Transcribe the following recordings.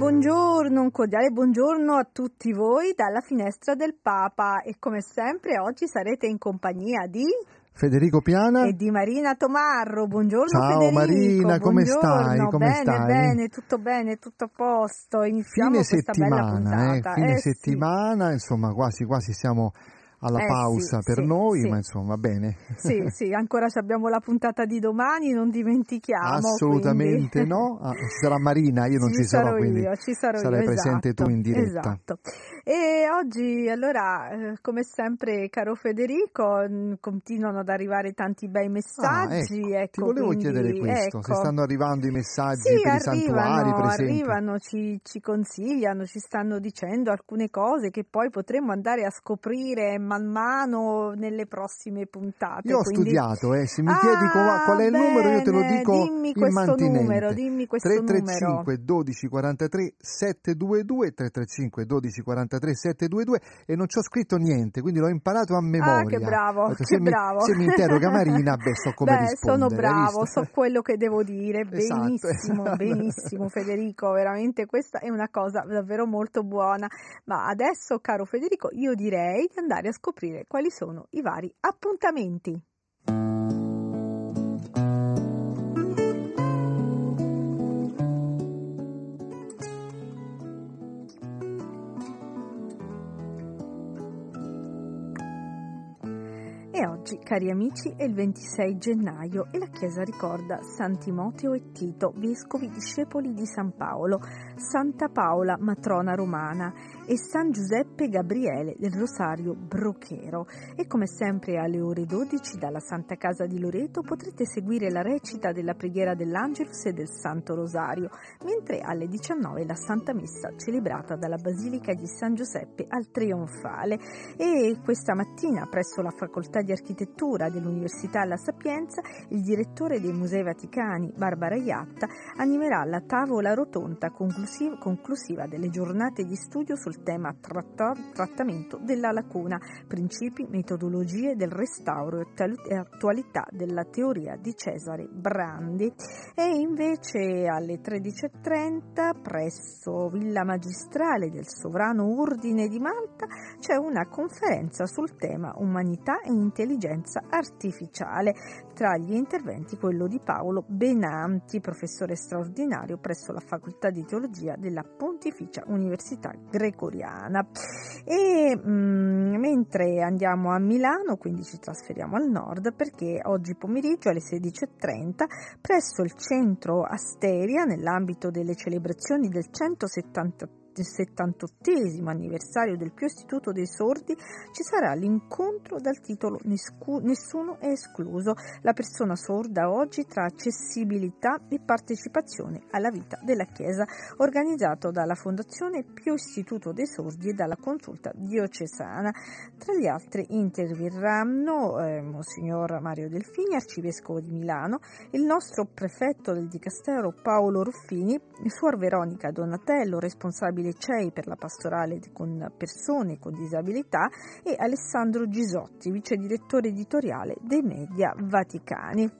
Buongiorno, un cordiale buongiorno a tutti voi dalla finestra del Papa e come sempre oggi sarete in compagnia di Federico Piana e di Marina Tomarro. Buongiorno Ciao Federico. Marina, come stai? Come bene, stai? bene, tutto bene, tutto a posto. Iniziamo Fine questa bella settimana, eh, puntata. fine Eh, sì. settimana, insomma quasi quasi siamo alla Eh, pausa sì, per sì, noi, sì. ma insomma bene. Sì, sì, ancora ci abbiamo la puntata di domani, non dimentichiamo. Assolutamente quindi. no, Ah, ci sarà Marina, io non ci, sarò sarò, quindi io, ci sarò sarai io, presente esatto, tu in diretta. Esatto. E oggi, allora, eh, come sempre, caro Federico, mh, continuano ad arrivare tanti bei messaggi. Ah, ecco, ti volevo quindi, chiedere questo, ecco. se stanno arrivando i messaggi Sì, per i santuari, arrivano, per esempio. arrivano, ci, ci consigliano, ci stanno dicendo alcune cose che poi potremmo andare a scoprire man mano nelle prossime puntate. Io ho quindi- studiato, eh, se mi Ah, chiedi qua- qual è il numero io te lo dico dimmi questo numero, dimmi questo 335 numero. 12 43 722 335 12 43 722 e non ci ho scritto niente, quindi l'ho imparato a memoria. Ah, che bravo, detto, che se, bravo. Mi, se mi interroga Marina, beh, so come Beh, rispondere. sono bravo, so quello che devo dire. Esatto, Benissimo, esatto. benissimo Federico, veramente questa è una cosa davvero molto buona. Ma adesso, caro Federico, io direi di andare a scoprire quali sono i vari appuntamenti. Oggi, cari amici, è il 26 gennaio e la Chiesa ricorda San Timoteo e Tito, vescovi discepoli di San Paolo, Santa Paola, matrona romana, e San Giuseppe Gabriele del Rosario Brochero. E come sempre alle ore 12 dalla Santa Casa di Loreto potrete seguire la recita della preghiera dell'Angelus e del Santo Rosario, mentre alle 19 la Santa Messa celebrata dalla Basilica di San Giuseppe al Trionfale. E questa mattina presso la Facoltà di Architettura dell'Università La Sapienza il direttore dei Musei Vaticani, Barbara Iatta, animerà la tavola rotonda conclusiv- conclusiva delle giornate di studio sul tema tratta- trattamento della lacuna, principi, metodologie del restauro e attualità della teoria di Cesare Brandi. E invece alle 13.30 presso Villa Magistrale del Sovrano Ordine di Malta c'è una conferenza sul tema umanità e intelligenza artificiale. Tra gli interventi quello di Paolo Benanti, professore straordinario presso la Facoltà di Teologia della Pontificia Università Gregoriana. E mm, mentre andiamo a Milano, quindi ci trasferiamo al nord, perché oggi pomeriggio alle 16.30 presso il centro Asteria, nell'ambito delle celebrazioni del 170 del 78 anniversario del Pio Istituto dei Sordi ci sarà l'incontro dal titolo Nessuno è escluso, la persona sorda oggi tra accessibilità e partecipazione alla vita della Chiesa, organizzato dalla Fondazione Pio Istituto dei Sordi e dalla Consulta Diocesana. Tra gli altri interverranno eh, Monsignor Mario Delfini, Arcivescovo di Milano, il nostro prefetto del Dicastero Paolo Ruffini, Suor Veronica Donatello, responsabile CEI per la pastorale con persone con disabilità e Alessandro Gisotti, vice direttore editoriale dei media vaticani.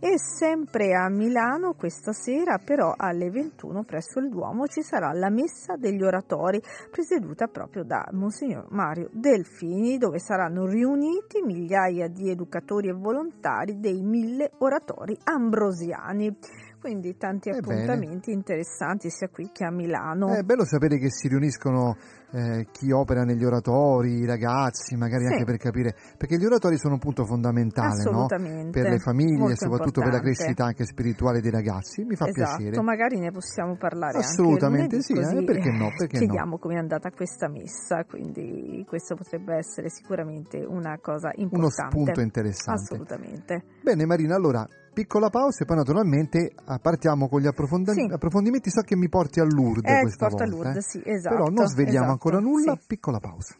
E sempre a Milano questa sera però alle 21 presso il Duomo ci sarà la messa degli oratori presieduta proprio da Monsignor Mario Delfini dove saranno riuniti migliaia di educatori e volontari dei mille oratori ambrosiani. Quindi tanti Ebbene. appuntamenti interessanti sia qui che a Milano. È bello sapere che si riuniscono eh, chi opera negli oratori, i ragazzi, magari Sì. anche per capire, perché gli oratori sono un punto fondamentale no? Assolutamente. per le famiglie e soprattutto per la importante. crescita anche spirituale dei ragazzi. Mi fa esatto, piacere. magari ne possiamo parlare Assolutamente anche sì, lunedì, eh, perché no, perché no. chiediamo come è andata questa messa, quindi questo potrebbe essere sicuramente una cosa Uno importante. spunto interessante. Assolutamente. Bene Marina, allora piccola pausa e poi naturalmente partiamo con gli approfondi- Sì. approfondimenti. So che mi porti a Lourdes Eh, questa porto a volta. Lourdes, eh. sì, esatto, Però non sveliamo esatto, ancora nulla, sì. piccola pausa.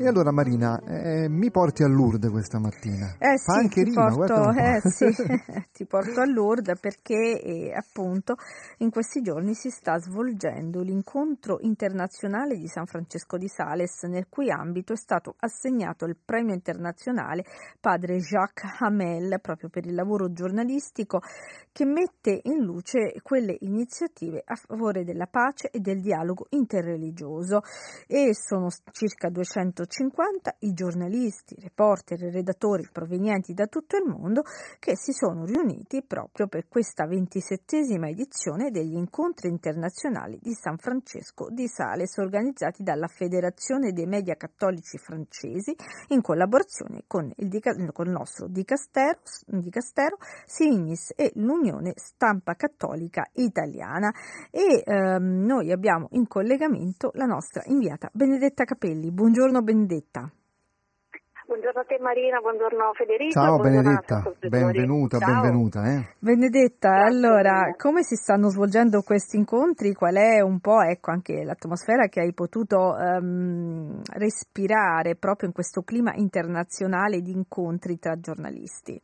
E allora Marina, eh, mi porti a Lourdes questa mattina? Eh Fa sì, anche ti rima, porto, eh sì, ti porto a Lourdes perché eh, appunto in questi giorni si sta svolgendo l'incontro internazionale di San Francesco di Sales nel cui ambito è stato assegnato il premio internazionale padre Jacques Hamel proprio per il lavoro giornalistico che mette in luce quelle iniziative a favore della pace e del dialogo interreligioso. E sono circa 250 i giornalisti, reporter e redattori provenienti da tutto il mondo che si sono riuniti proprio per questa ventisettesima edizione degli incontri internazionali di San Francesco di Sales organizzati dalla Federazione dei Media Cattolici Francesi in collaborazione con il, con il nostro dicastero, dicastero Signis e l'Unione Stampa Cattolica Italiana e ehm, noi abbiamo in collegamento la nostra inviata Benedetta Capelli. Buongiorno Benedetta. Buongiorno a te Marina, buongiorno Federico. Ciao buongiorno Benedetta, benvenuta, Ciao. benvenuta. Eh. Benedetta, Grazie allora, mille. come si stanno svolgendo questi incontri? Qual è un po' ecco, anche l'atmosfera che hai potuto ehm, respirare proprio in questo clima internazionale di incontri tra giornalisti?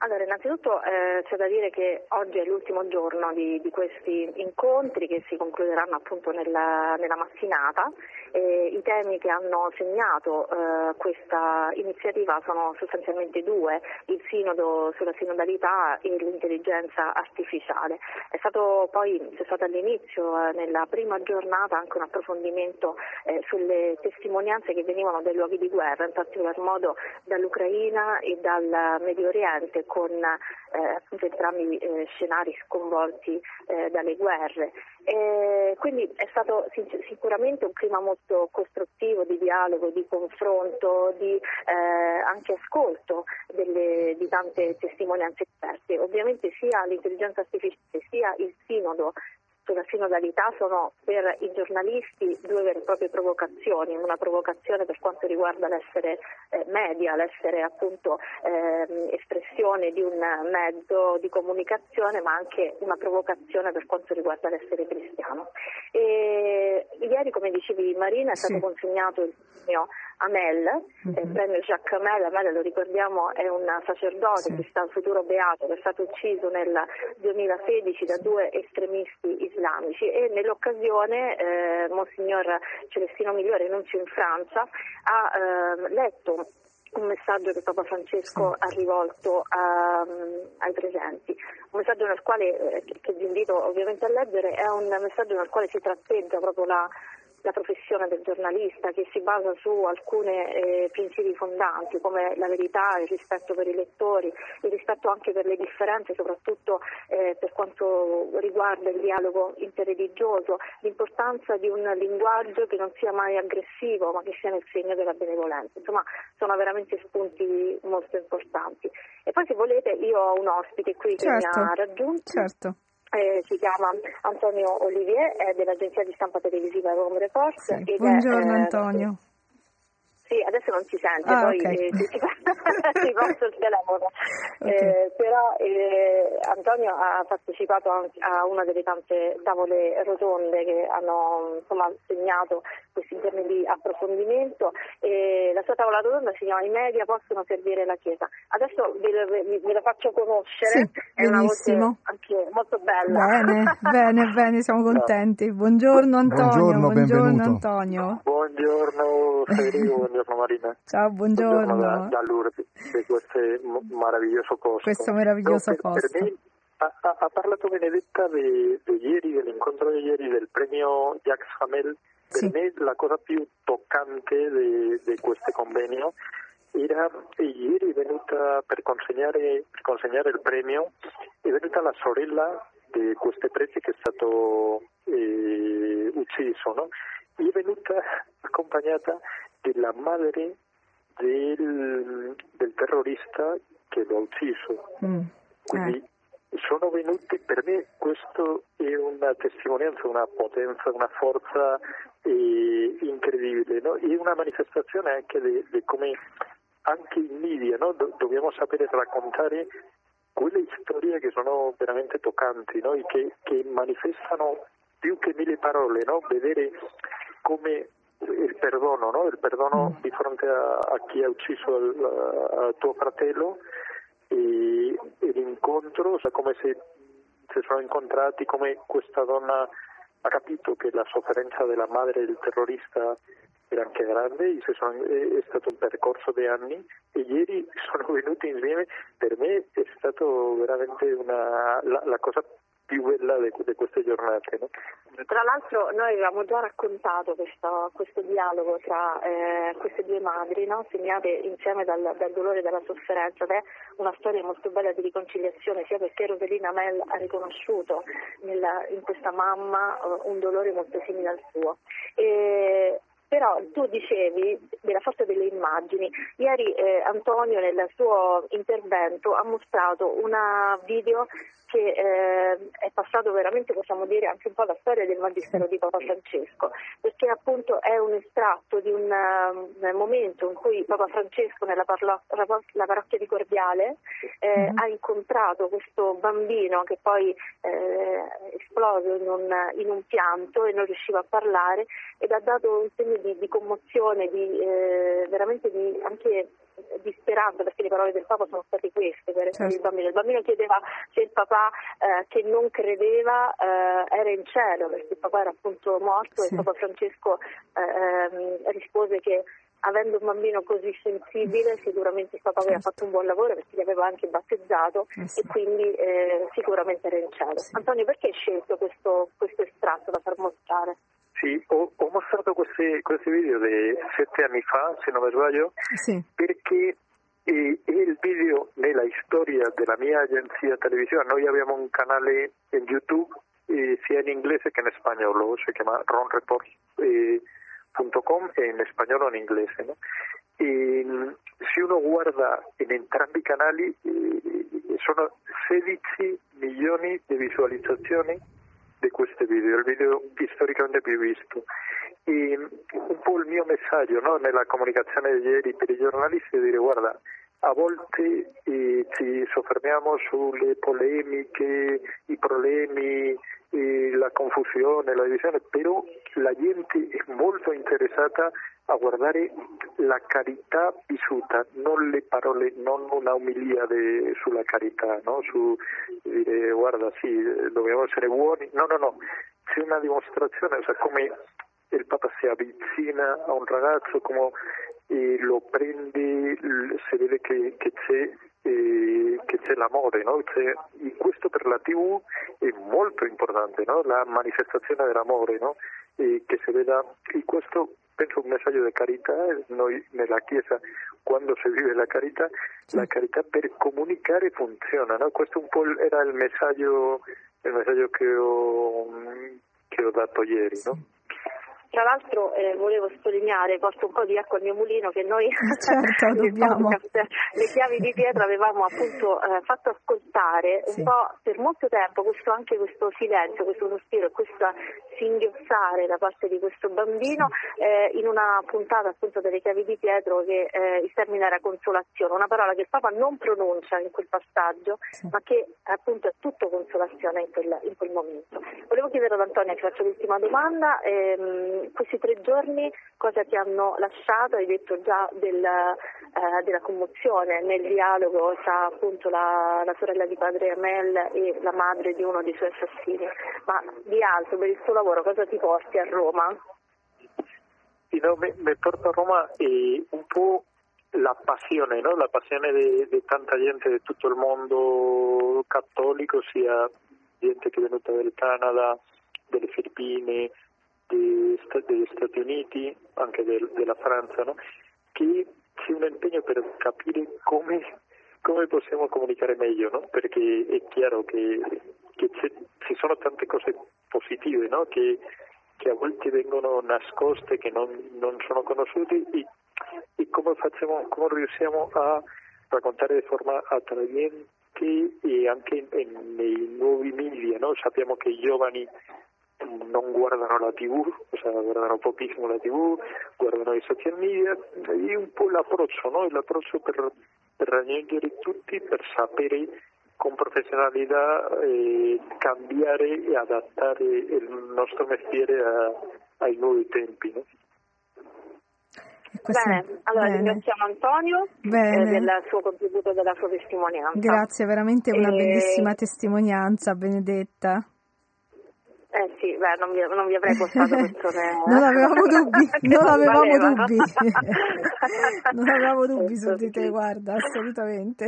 Allora, innanzitutto eh, c'è da dire che oggi è l'ultimo giorno di, di questi incontri che si concluderanno appunto nella, nella mattinata. E I temi che hanno segnato eh, questa iniziativa sono sostanzialmente due, il sinodo sulla sinodalità e l'intelligenza artificiale. È stato poi, c'è stato all'inizio, eh, nella prima giornata, anche un approfondimento eh, sulle testimonianze che venivano dai luoghi di guerra, in particolar modo dall'Ucraina e dal Medio Oriente, con eh, appunto entrambi eh, scenari sconvolti eh, dalle guerre. Quindi è stato sicuramente un clima molto costruttivo di dialogo, di confronto, di eh, anche ascolto delle- di tante testimonianze esperte. Ovviamente sia l'intelligenza artificiale sia il sinodo sulla sinodalità sono per i giornalisti due vere e proprie provocazioni, una provocazione per quanto riguarda l'essere eh, media, l'essere appunto ehm, espressione di un mezzo di comunicazione, ma anche una provocazione per quanto riguarda l'essere cristiano. E ieri, come dicevi Marina, è stato Sì. consegnato il premio Amel, eh, il premio Jacques Amel, Amel lo ricordiamo è un sacerdote Sì. che sta al futuro beato, che è stato ucciso nel 2016 da due estremisti islamici e nell'occasione eh, Monsignor Celestino Migliore, nunzio in Francia, ha eh, letto un messaggio che Papa Francesco ha rivolto a- ai presenti, un messaggio nel quale, eh, che- che vi invito ovviamente a leggere, è un messaggio nel quale si tratteggia proprio la, la professione del giornalista che si basa su alcuni principi fondanti come la verità, il rispetto per i lettori, il rispetto anche per le differenze, soprattutto eh, per quanto riguarda il dialogo interreligioso, l'importanza di un linguaggio che non sia mai aggressivo ma che sia nel segno della benevolenza. Insomma, sono veramente spunti molto importanti. E poi se volete io ho un ospite qui che mi Certo, ha raggiunto. certo. Eh, si chiama Antonio Olivier, è dell'agenzia di stampa televisiva Rome Report. Sì. ed è, Buongiorno eh, Antonio. Sì, adesso non si sente, Ah, poi ok. eh, ti, ti passo il telefono. Ok. Eh, però eh, Antonio ha partecipato anche a una delle tante tavole rotonde che hanno insomma, segnato questi giorni di approfondimento e la sua tavola rotonda si chiama I media possono servire la Chiesa. Adesso ve, lo- ve- ve la faccio conoscere, Sì, è una voce anche molto bella. Bene, bene, bene, siamo contenti. Buongiorno Antonio, Buongiorno, benvenuto. Antonio. Buongiorno Federico, buongiorno Marina. Ciao, buongiorno. da, da Lourdes, di questo meraviglioso posto. Questo meraviglioso per, posto. Per me, ha, ha- parlato Benedetta di, di ieri, dell'incontro di ieri del premio Jacques Hamel. Per Sì. me la cosa più toccante di, di questo convegno era ieri venuta per consegnare, per consegnare il premio, è venuta la sorella di queste preti che è stato eh, ucciso, no? È venuta accompagnata dalla madre del, del terrorista che lo ha ucciso. Mm, Quindi eh, sono venuti, per me questo è una testimonianza, una potenza, una forza eh, incredibile, no? è una manifestazione anche di come anche i media no? Do- dobbiamo sapere raccontare quelle storie che sono veramente toccanti no? e che, che, manifestano più che mille parole, vedere come il perdono, no? il perdono mm. di fronte a, a chi ha ucciso il, a tuo fratello e, e l'incontro, cioè come se si sono incontrati, come questa donna ha capito che la sofferenza della madre del terrorista era anche grande, sono, è, stato un percorso di anni e ieri sono venuti insieme, per me è stato veramente una, la, la cosa più bella di, di queste giornate. No? Tra l'altro noi avevamo già raccontato questo, questo dialogo tra eh, queste due madri, no? segnate insieme dal, dal, dolore e dalla sofferenza, ed è una storia molto bella di riconciliazione, sia perché Roselina Mel ha riconosciuto nella, in questa mamma uh, un dolore molto simile al suo. E, però tu dicevi della forza delle immagini. Ieri eh, Antonio nel suo intervento ha mostrato una video che eh, è passato veramente, possiamo dire, anche un po' la storia del Magistero di Papa Francesco, perché appunto è un estratto di un uh, momento in cui Papa Francesco nella parlo- la parrocchia di Cordiale eh, mm-hmm. ha incontrato questo bambino che poi eh, è esploso in un, in un, pianto e non riusciva a parlare ed ha dato un segno di, di commozione, di, eh, veramente di, anche di speranza, perché le parole del Papa sono state queste per certo. il bambino. Il bambino chiedeva se il papà eh, che non credeva eh, era in cielo, perché il papà era appunto morto sì. e il Papa Francesco eh, ehm, rispose che avendo un bambino così sensibile sicuramente il papà aveva certo. fatto un buon lavoro perché li aveva anche battezzato eh sì. e quindi eh, sicuramente era in cielo. Sì. Antonio perché hai scelto questo, questo estratto da far mostrare? Sì, ho, ho mostrato questi, questi, video di sette anni fa, se non mi sbaglio, sì. perché è, è, il video nella storia della mia agenzia televisiva. Noi abbiamo un canale in YouTube eh, sia in inglese che in spagnolo, si chiama ronreport.com eh, in spagnolo e in inglese. No? E, se uno guarda in entrambi i canali eh, sono 16 milioni di visualizzazioni di questi video, il video storicamente più visto. E un po' il mio messaggio no, nella comunicazione di ieri per i giornalisti è dire guarda, a volte eh, ci soffermiamo sulle polemiche, i problemi, eh, la confusione, la divisione, però la gente è molto interessata a guardare la carità vissuta, non le parole, non una umilia de, sulla carità, no? su dire guarda sì, dobbiamo essere buoni, no, no, no, c'è una dimostrazione, cioè come il Papa si avvicina a un ragazzo, come eh, lo prende, si vede che, che c'è eh, che c'è l'amore, no? c'è, questo per la TV è molto importante, no? la manifestazione dell'amore, no? che si veda, e questo penso un messaggio di carità, noi nella Chiesa quando si vive la carità, sì. la carità per comunicare funziona, no? questo un po' era il messaggio, il messaggio che, ho, che ho dato ieri. Sì. No? Tra l'altro eh, volevo sottolineare, porto un po' di acqua al mio mulino, che noi certo, le chiavi di pietra avevamo appunto eh, fatto ascoltare sì. un po' per molto tempo questo, anche questo silenzio, questo sospiro e questo singhiozzare da parte di questo bambino sì. eh, in una puntata appunto delle chiavi di Pietro che eh, il termine era consolazione, una parola che il Papa non pronuncia in quel passaggio, sì. ma che appunto è tutto consolazione in quel, in quel momento. Volevo chiedere ad Antonia, ti faccio l'ultima domanda. Ehm, questi tre giorni cosa ti hanno lasciato? Hai detto già del, eh, della commozione nel dialogo tra appunto la, la, sorella di padre Amel e la madre di uno dei suoi assassini, ma di altro per il tuo lavoro cosa ti porti a Roma? Sì, no, mi, mi porto a Roma e un po' la passione, no? la passione di tanta gente di tutto il mondo cattolico, sia gente che è venuta dal Canada, delle Filippine, degli Stati Uniti, anche del, della Francia, no? che c'è un impegno per capire come, come possiamo comunicare meglio, no? perché è chiaro che, che ci sono tante cose positive no? che, che, a volte vengono nascoste, che non, non sono conosciute e, e come, facciamo, come riusciamo a raccontare di forma attraente e anche nei nuovi media, no? sappiamo che i giovani non guardano la tv, cioè guardano pochissimo la tv, guardano i social media, e un po' l'approccio, no? l'approccio per, per raggiungere tutti, per sapere con professionalità eh, cambiare e adattare il nostro mestiere a, ai nuovi tempi. No? Bene, allora Bene. ringraziamo Antonio eh, del suo contributo e della sua testimonianza. Grazie, veramente una e... bellissima testimonianza, Benedetta. Eh sì, beh, non, vi, non vi avrei postato questo Non avevamo dubbi, non avevamo dubbi. non avevamo dubbi su di te, guarda, assolutamente.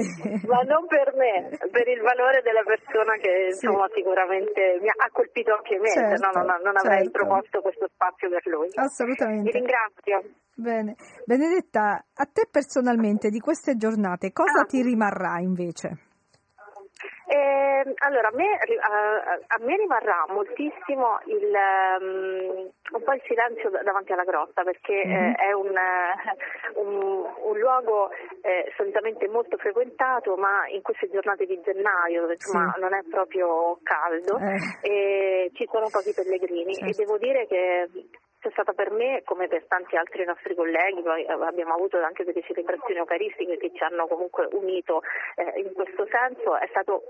Ma non per me, per il valore della persona che sì. insomma sicuramente mi ha colpito anche me, certo, se no non, non avrei certo. proposto questo spazio per lui. Assolutamente. Vi ringrazio. Bene. Benedetta, a te personalmente di queste giornate cosa ah. ti rimarrà invece? Eh, allora, a me, a, a me, rimarrà moltissimo il, um, un po' il silenzio davanti alla grotta perché mm-hmm. eh, è un, un, un luogo eh, solitamente molto frequentato ma in queste giornate di gennaio dove insomma, sì. non è proprio caldo eh. ci sono pochi pellegrini certo. e devo dire che c'è stata per me, come per tanti altri nostri colleghi, poi eh, abbiamo avuto anche delle celebrazioni eucaristiche che ci hanno comunque unito eh, in questo senso, è stato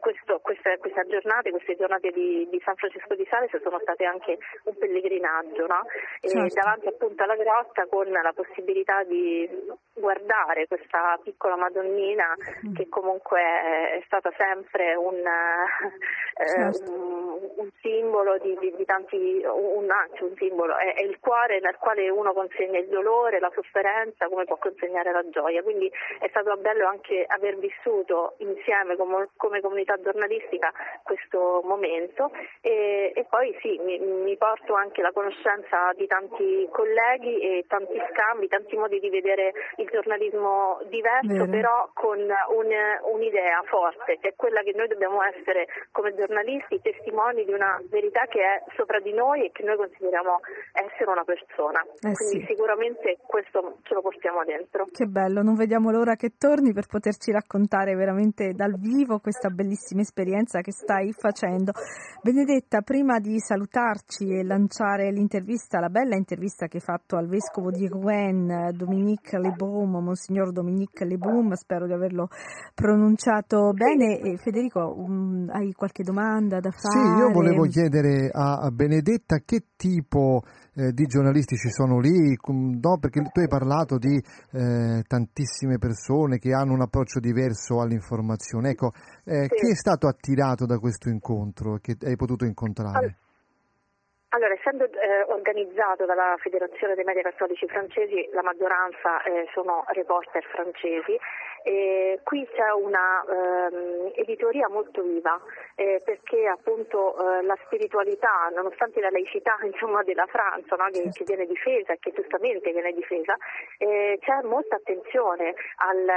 questo, queste, queste, giornate, queste giornate di, di, San Francesco di Sales sono state anche un pellegrinaggio no? certo. davanti appunto alla grotta con la possibilità di guardare questa piccola Madonnina mm. che comunque è stata sempre un, eh, certo. un, un simbolo di, di, di tanti, un, anzi un simbolo, è, è, il cuore nel quale uno consegna il dolore, la sofferenza, come può consegnare la gioia. Quindi è stato bello anche aver vissuto insieme come, come comunità giornalistica questo momento e, e poi sì, mi, mi, porto anche la conoscenza di tanti colleghi e tanti scambi, tanti modi di vedere il giornalismo diverso, Vero. però con un, un'idea forte, che è quella che noi dobbiamo essere come giornalisti testimoni di una verità che è sopra di noi e che noi consideriamo essere una persona. Eh Quindi sì. sicuramente questo ce lo portiamo dentro. Che bello, non vediamo l'ora che torni per poterci raccontare veramente dal vivo questa bellissima esperienza che stai facendo. Benedetta, prima di salutarci e lanciare l'intervista, la bella intervista che hai fatto al vescovo di Rouen, Dominique Lebrun, Monsignor Dominique Lebrun, spero di averlo pronunciato bene. E Federico, um, hai qualche domanda da fare? Sì, io volevo chiedere a Benedetta che tipo eh, di giornalisti ci sono lì, no, perché tu hai parlato di eh, tantissime persone che hanno un approccio diverso all'informazione. Ecco, eh, sì. chi è stato attirato da questo incontro che hai potuto incontrare? Allora, essendo eh, organizzato dalla Federazione dei Media Cattolici Francesi, la maggioranza eh, sono reporter francesi e qui c'è una ehm, editoria molto viva eh, perché appunto eh, la spiritualità, nonostante la laicità insomma, della Francia no, che, che, viene difesa e che giustamente viene difesa, eh, c'è molta attenzione al,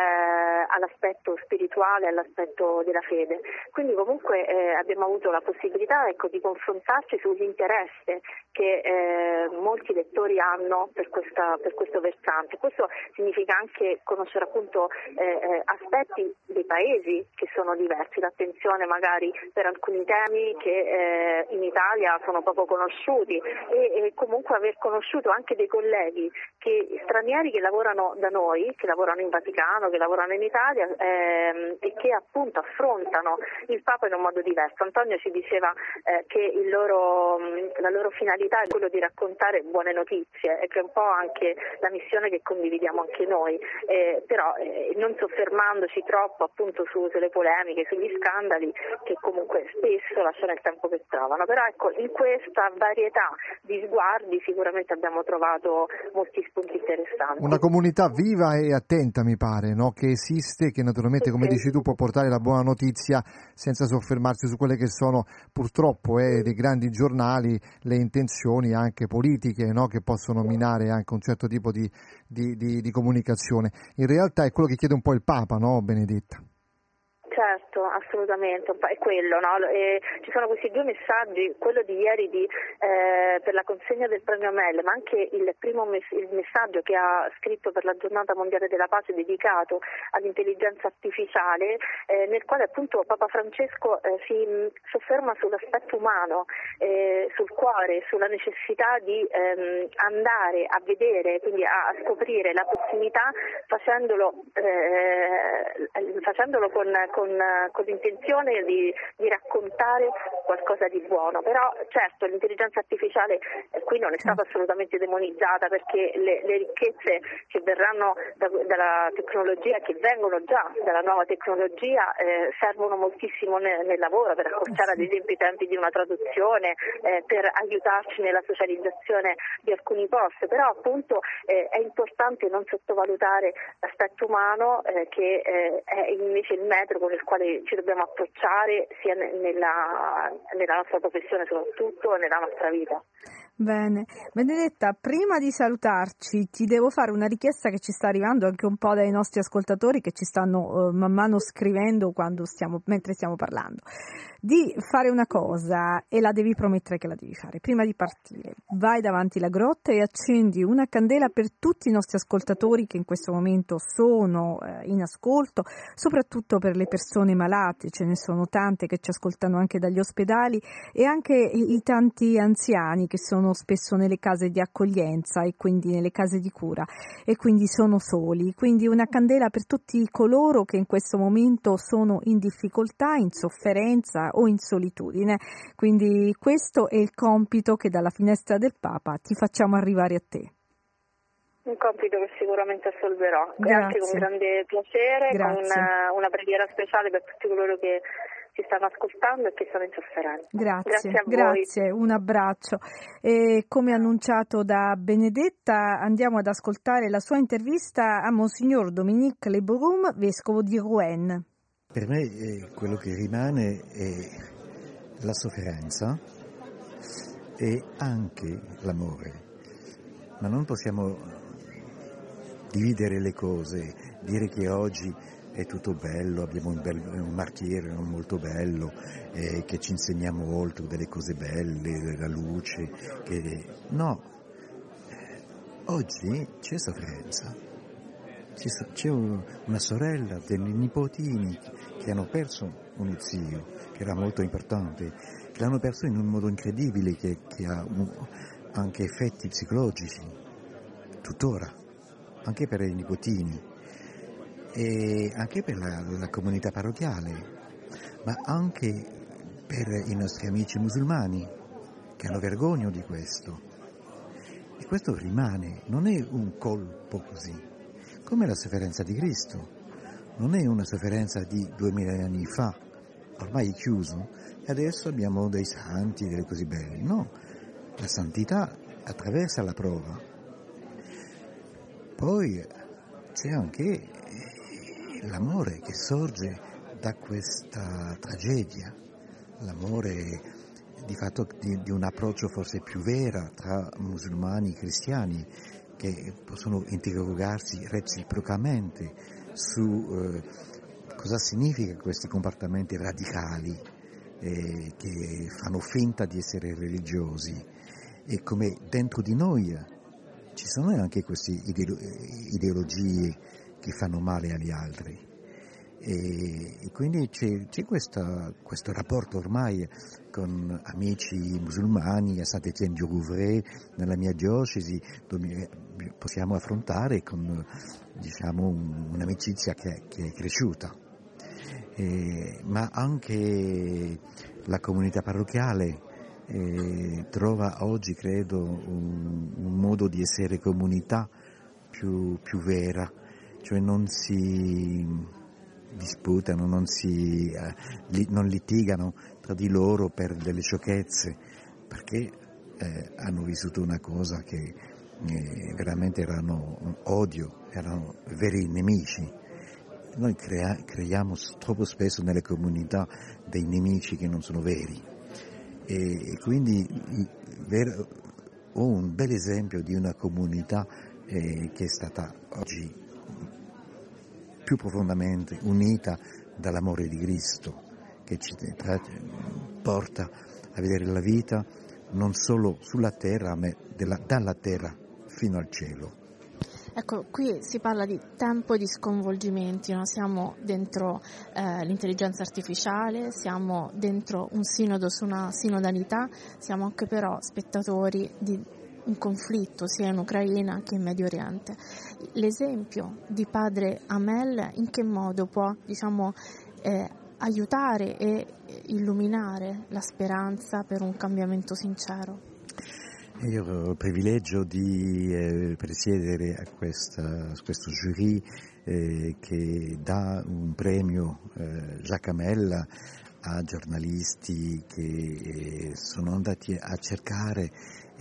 all'aspetto spirituale, all'aspetto della fede. Quindi comunque eh, abbiamo avuto la possibilità ecco, di confrontarci sull'interesse che eh, molti lettori hanno per, questa, per, questo versante. Questo significa anche conoscere appunto eh, eh, aspetti dei paesi che sono diversi, l'attenzione magari per alcuni temi che eh, in Italia sono poco conosciuti e, e, comunque aver conosciuto anche dei colleghi che, stranieri che lavorano da noi, che lavorano in Vaticano, che lavorano in Italia ehm, e che appunto affrontano il Papa in un modo diverso. Antonio ci diceva eh, che loro, la loro finalità è quello di raccontare buone notizie e che è un po' anche la missione che condividiamo anche noi, eh, però eh, non so soffermandoci troppo appunto su, sulle polemiche, sugli scandali che comunque spesso lasciano il tempo che trovano. Però ecco, in questa varietà di sguardi sicuramente abbiamo trovato molti spunti interessanti. Una comunità viva e attenta mi pare, no? che esiste, che naturalmente come dici tu può portare la buona notizia senza soffermarsi su quelle che sono purtroppo eh, dei grandi giornali, le intenzioni anche politiche no? che possono minare anche un certo tipo di, di, di, di comunicazione. In realtà è quello che chiede un po' il Papa, no Benedetta? Certo Certo, assolutamente, è quello, no? e ci sono questi due messaggi, quello di ieri di, eh, per la consegna del premio Mel, ma anche il primo mes- il messaggio che ha scritto per la giornata mondiale della pace dedicato all'intelligenza artificiale, eh, nel quale appunto Papa Francesco eh, si sofferma sull'aspetto umano, eh, sul cuore, sulla necessità di ehm, andare a vedere, quindi a, a scoprire la prossimità facendolo, eh, facendolo con, con, con, l'intenzione di, di, raccontare qualcosa di buono. Però certo l'intelligenza artificiale eh, qui non è stata assolutamente demonizzata perché le, le ricchezze che verranno da, dalla tecnologia, che vengono già dalla nuova tecnologia, eh, servono moltissimo nel, nel, lavoro per accorciare ad esempio i tempi di una traduzione, eh, per aiutarci nella socializzazione di alcuni post. Però appunto eh, è importante non sottovalutare l'aspetto umano eh, che eh, è invece il metro con il quale ci dobbiamo approcciare sia nella, nella nostra professione soprattutto e nella nostra vita. Bene, Benedetta, prima di salutarci ti devo fare una richiesta che ci sta arrivando anche un po' dai nostri ascoltatori che ci stanno uh, man mano scrivendo stiamo, mentre stiamo parlando di fare una cosa e la devi promettere che la devi fare. Prima di partire, vai davanti alla grotta e accendi una candela per tutti i nostri ascoltatori che in questo momento sono eh, in ascolto, soprattutto per le persone malate, ce ne sono tante che ci ascoltano anche dagli ospedali e anche i, i tanti anziani che sono spesso nelle case di accoglienza e quindi nelle case di cura e quindi sono soli. Quindi una candela per tutti coloro che in questo momento sono in difficoltà, in sofferenza, o in solitudine. Quindi questo è il compito che dalla finestra del Papa ti facciamo arrivare a te. Un compito che sicuramente assolverò, Grazie. anche con grande piacere, Grazie. con una, una preghiera speciale per tutti coloro che ci stanno ascoltando e che sono in sofferenza. Grazie, grazie, grazie un abbraccio. E come annunciato da Benedetta, andiamo ad ascoltare la sua intervista a Monsignor Dominique Leborum, vescovo di Rouen. Per me eh, quello che rimane è la sofferenza e anche l'amore, ma non possiamo dividere le cose, dire che oggi è tutto bello, abbiamo un, bel, un martirio molto bello, eh, che ci insegna molto delle cose belle, della luce, che... no, oggi c'è sofferenza. C'è una sorella dei nipotini che hanno perso uno zio, che era molto importante, che l'hanno perso in un modo incredibile, che, che ha anche effetti psicologici, tuttora, anche per i nipotini e anche per la, la comunità parrocchiale, ma anche per i nostri amici musulmani che hanno vergogna di questo. E questo rimane, non è un colpo così come la sofferenza di Cristo. Non è una sofferenza di duemila anni fa, ormai è chiuso, e adesso abbiamo dei santi, delle cose belle. No, la santità attraversa la prova. Poi c'è anche l'amore che sorge da questa tragedia, l'amore di fatto di, di un approccio forse più vero tra musulmani e cristiani, che possono interrogarsi reciprocamente su eh, cosa significano questi comportamenti radicali eh, che fanno finta di essere religiosi. E come dentro di noi ci sono anche queste ideologie che fanno male agli altri. E, e quindi c'è, c'è questa, questo rapporto ormai con amici musulmani a Saint-Étienne du Rouvray, nella mia diocesi, dove possiamo affrontare con diciamo, un'amicizia che, che, è cresciuta. E, ma anche la comunità parrocchiale eh, trova oggi, credo, un, un, modo di essere comunità più, più vera, cioè non si disputano, non, si, eh, non litigano tra di loro per delle sciocchezze, perché eh, hanno vissuto una cosa che eh, veramente erano odio, erano veri nemici. Noi crea, creiamo troppo spesso nelle comunità dei nemici che non sono veri e, e quindi ver, ho un bel esempio di una comunità eh, che è stata oggi più profondamente unita dall'amore di Cristo che ci porta a vedere la vita non solo sulla terra, ma della, dalla terra fino al cielo. Ecco, qui si parla di tempo di sconvolgimenti, no? siamo dentro eh, l'intelligenza artificiale, siamo dentro un sinodo su una sinodalità, siamo anche però spettatori di un conflitto sia in Ucraina che in Medio Oriente. L'esempio di padre Amel in che modo può diciamo, eh, aiutare e illuminare la speranza per un cambiamento sincero? Io ho il privilegio di eh, presiedere a, questa, a, questo jury eh, che dà un premio eh, Amel a giornalisti che eh, sono andati a cercare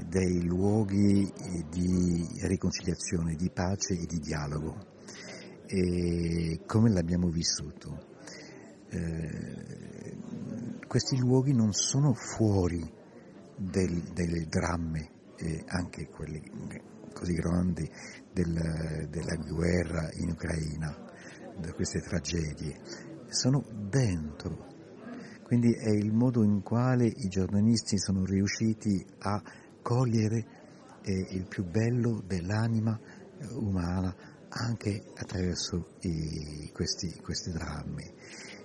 dei luoghi di riconciliazione, di pace e di dialogo. E come l'abbiamo vissuto? Eh, questi luoghi non sono fuori del, delle dramme, eh, anche quelli così grandi del, della guerra in Ucraina, di queste tragedie, sono dentro. Quindi è il modo in quale i giornalisti sono riusciti a cogliere eh, il più bello dell'anima eh, umana anche attraverso i, questi, questi drammi.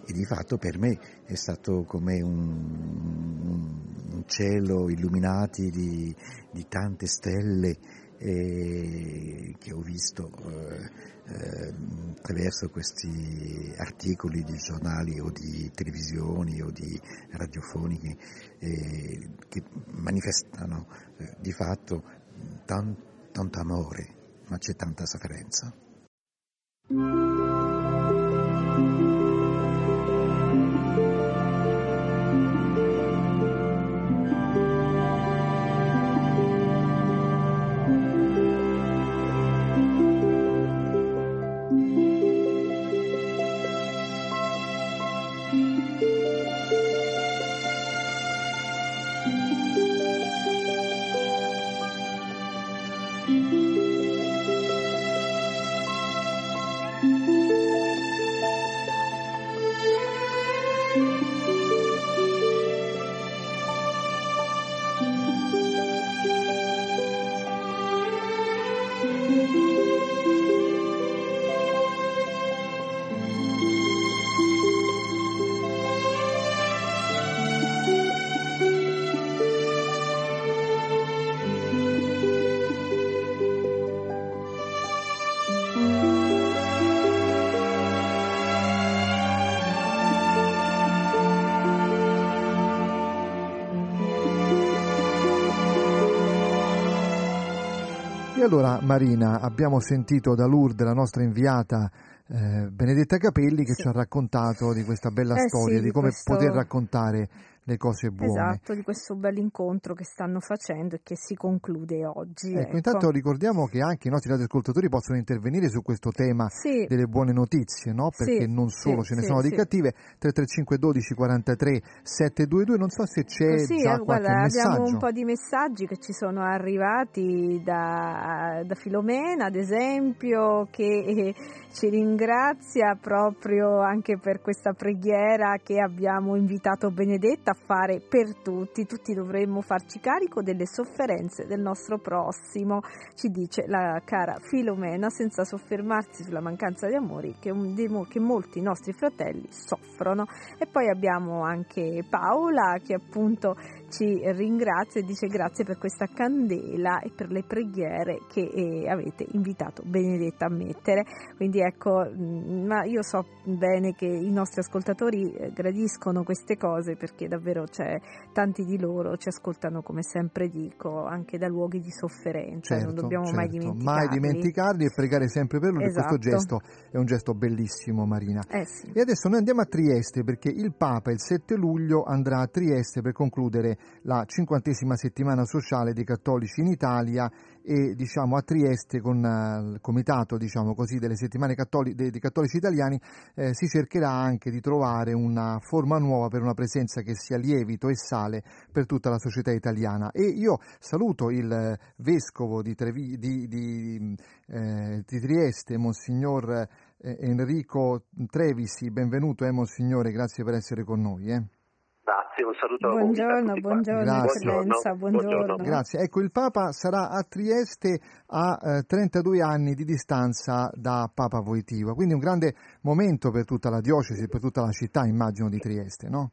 E di fatto per me è stato come un, un cielo illuminati di, di tante stelle eh, che ho visto eh, eh, attraverso questi articoli di giornali o di televisioni o di radiofoniche eh, che manifestano eh, di fatto tan, tanto amore, ma c'è tanta sofferenza. Allora Marina, abbiamo sentito da Lourdes, la nostra inviata eh, Benedetta Capelli, che sì. ci ha raccontato di questa bella eh storia, sì, di come questo... poter raccontare le cose buone. Esatto, di questo bel incontro che stanno facendo e che si conclude oggi. Ecco, ecco. Intanto ricordiamo che anche i nostri radioascoltatori possono intervenire su questo tema sì. delle buone notizie, no? perché sì, non solo sì, ce ne sono di cattive. 335 12 43 722, non so se c'è sì, già eh, guarda, messaggio. Abbiamo un po' di messaggi che ci sono arrivati da, da Filomena, ad esempio, che ci ringrazia proprio anche per questa preghiera che abbiamo invitato Benedetta a fare per tutti. Tutti dovremmo farci carico delle sofferenze del nostro prossimo, ci dice la cara Filomena, senza soffermarsi sulla mancanza di amori che, che molti nostri fratelli soffrono. E poi abbiamo anche Paola che appunto ci ringrazia e dice grazie per questa candela e per le preghiere che eh, avete invitato Benedetta a mettere. Quindi ecco, mm, ma io so bene che i nostri ascoltatori eh, gradiscono queste cose perché davvero c'è tanti di loro ci ascoltano come sempre dico anche da luoghi di sofferenza, certo, non dobbiamo certo. mai dimenticarli. Mai dimenticarli e pregare sempre per loro esatto. questo gesto è un gesto bellissimo Marina. Eh sì. E adesso noi andiamo a Trieste perché il Papa il 7 luglio andrà a Trieste per concludere la cinquantesima settimana sociale dei cattolici in Italia e diciamo, a Trieste con uh, il comitato diciamo così, delle settimane cattoli- dei, dei, cattolici italiani eh, si cercherà anche di trovare una forma nuova per una presenza che sia lievito e sale per tutta la società italiana e io saluto il vescovo di, Trevi- di, di, eh, di Trieste, Monsignor eh, Enrico Trevisi. Benvenuto, eh, Monsignore, grazie per essere con noi. Eh. Grazie, un saluto buongiorno, a voi. Buongiorno, buongiorno, buongiorno. Grazie. Ecco, il Papa sarà a Trieste a eh, 32 anni di distanza da Papa Voitiva, quindi un grande momento per tutta la diocesi, per tutta la città, immagino, di Trieste, no?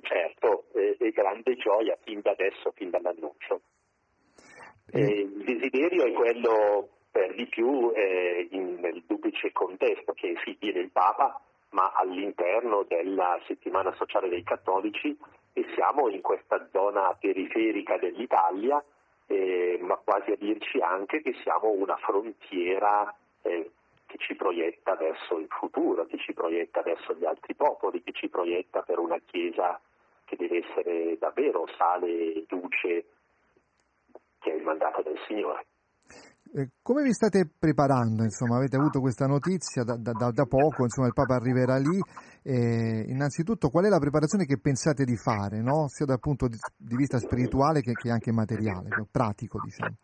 Certo, e, e grande gioia fin da adesso, fin dall'annuncio. E... il desiderio è quello per di più eh, in, nel duplice contesto che si viene il Papa ma all'interno della settimana sociale dei cattolici e siamo in questa zona periferica dell'Italia, eh, ma quasi a dirci anche che siamo una frontiera eh, che ci proietta verso il futuro, che ci proietta verso gli altri popoli, che ci proietta per una Chiesa che deve essere davvero sale e luce, che è il mandato del Signore. Eh, come vi state preparando? Insomma, avete avuto questa notizia da, da, da poco, insomma, il Papa arriverà lì. Eh, innanzitutto, qual è la preparazione che pensate di fare, no? sia dal punto di, vista spirituale che, che, anche materiale, pratico? Diciamo.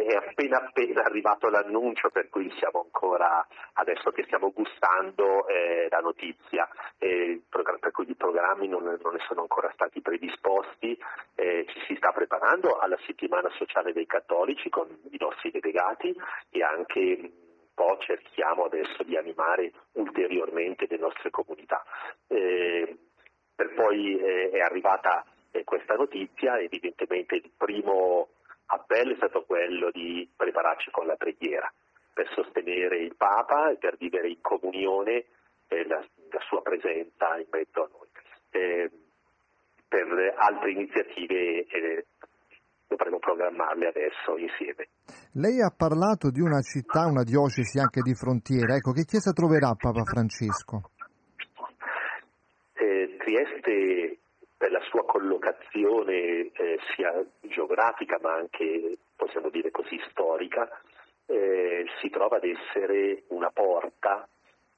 È appena appena arrivato l'annuncio, per cui siamo ancora, adesso che stiamo gustando eh, la notizia, eh, per cui i programmi non, non, ne sono ancora stati predisposti, eh, ci si sta preparando alla settimana sociale dei cattolici con i nostri delegati e anche po' cerchiamo adesso di animare ulteriormente le nostre comunità. Per poi eh, è arrivata eh, questa notizia, evidentemente il primo appello è stato quello di prepararci con la preghiera per sostenere il Papa e per vivere in comunione eh, la, la, sua presenza in mezzo a noi. Eh, per altre iniziative eh, dovremo programmarle adesso insieme. Lei ha parlato di una città, una diocesi anche di frontiera. Ecco, che chiesa troverà Papa Francesco? Eh, Trieste la sua collocazione eh, sia geografica ma anche, possiamo dire così, storica, eh, si trova ad essere una porta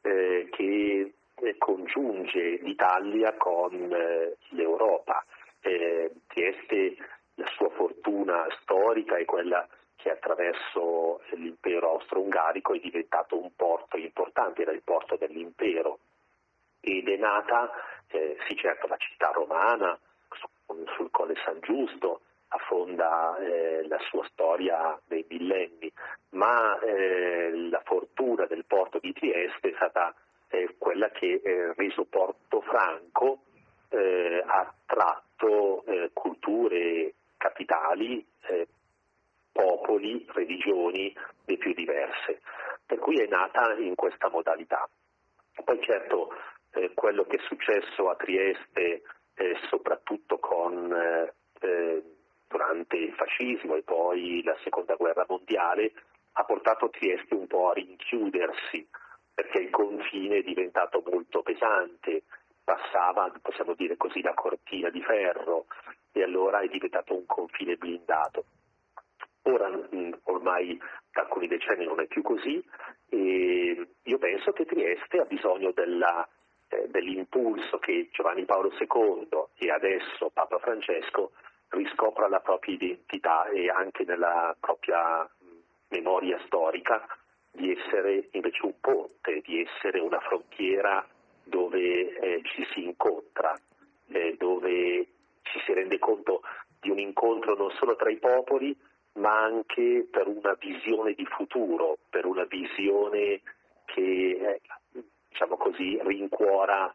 eh, che eh, congiunge l'Italia con eh, l'Europa. Eh, Trieste, la sua fortuna storica è quella che attraverso l'impero austro-ungarico è diventato un porto importante, era il porto dell'impero ed è nata, eh, sì certo, la città romana su, sul Colle San Giusto, affonda eh, la sua storia dei millenni, ma eh, la fortuna del porto di Trieste è stata eh, quella che, eh, reso Porto Franco, eh, ha attratto eh, culture capitali, popoli, religioni le più diverse, per cui è nata in questa modalità. Poi certo eh, quello che è successo a Trieste, eh, soprattutto con, eh, eh, durante il fascismo e poi la seconda guerra mondiale, ha portato Trieste un po' a rinchiudersi, perché il confine è diventato molto pesante, passava, possiamo dire così, la cortina di ferro e allora è diventato un confine blindato. Ora mm, ormai da alcuni decenni non è più così e io penso che Trieste ha bisogno della eh, dell'impulso che Giovanni Paolo II e adesso Papa Francesco riscopra la propria identità e anche nella propria memoria storica di essere invece un ponte, di essere una frontiera dove eh, ci si incontra, eh, dove ci si rende conto di un incontro non solo tra i popoli, ma anche per una visione di futuro, per una visione che eh, diciamo così, rincuora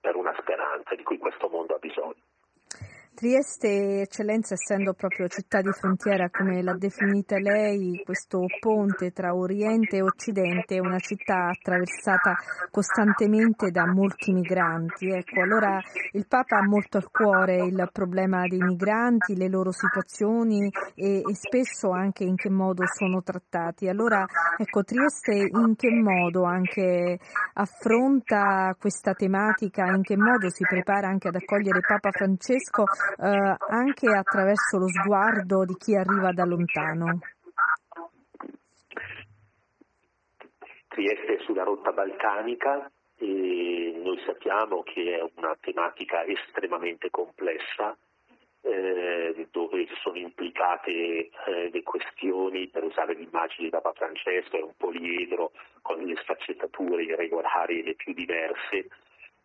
per una speranza di cui questo mondo ha bisogno. Trieste, eccellenza, essendo proprio città di frontiera, come l'ha definita lei, questo ponte tra Oriente e Occidente, è una città attraversata costantemente da molti migranti. Ecco, allora il Papa ha molto al cuore il problema dei migranti, le loro situazioni e, e spesso anche in che modo sono trattati. Allora, ecco, Trieste in che modo anche affronta questa tematica, in che modo si prepara anche ad accogliere Papa Francesco eh, anche attraverso lo sguardo di chi arriva da lontano. Trieste è sulla rotta balcanica e noi sappiamo che è una tematica estremamente complessa eh, dove sono implicate eh, le questioni, per usare l'immagine di Papa Francesco, è un poliedro con le sfaccettature irregolari le più diverse,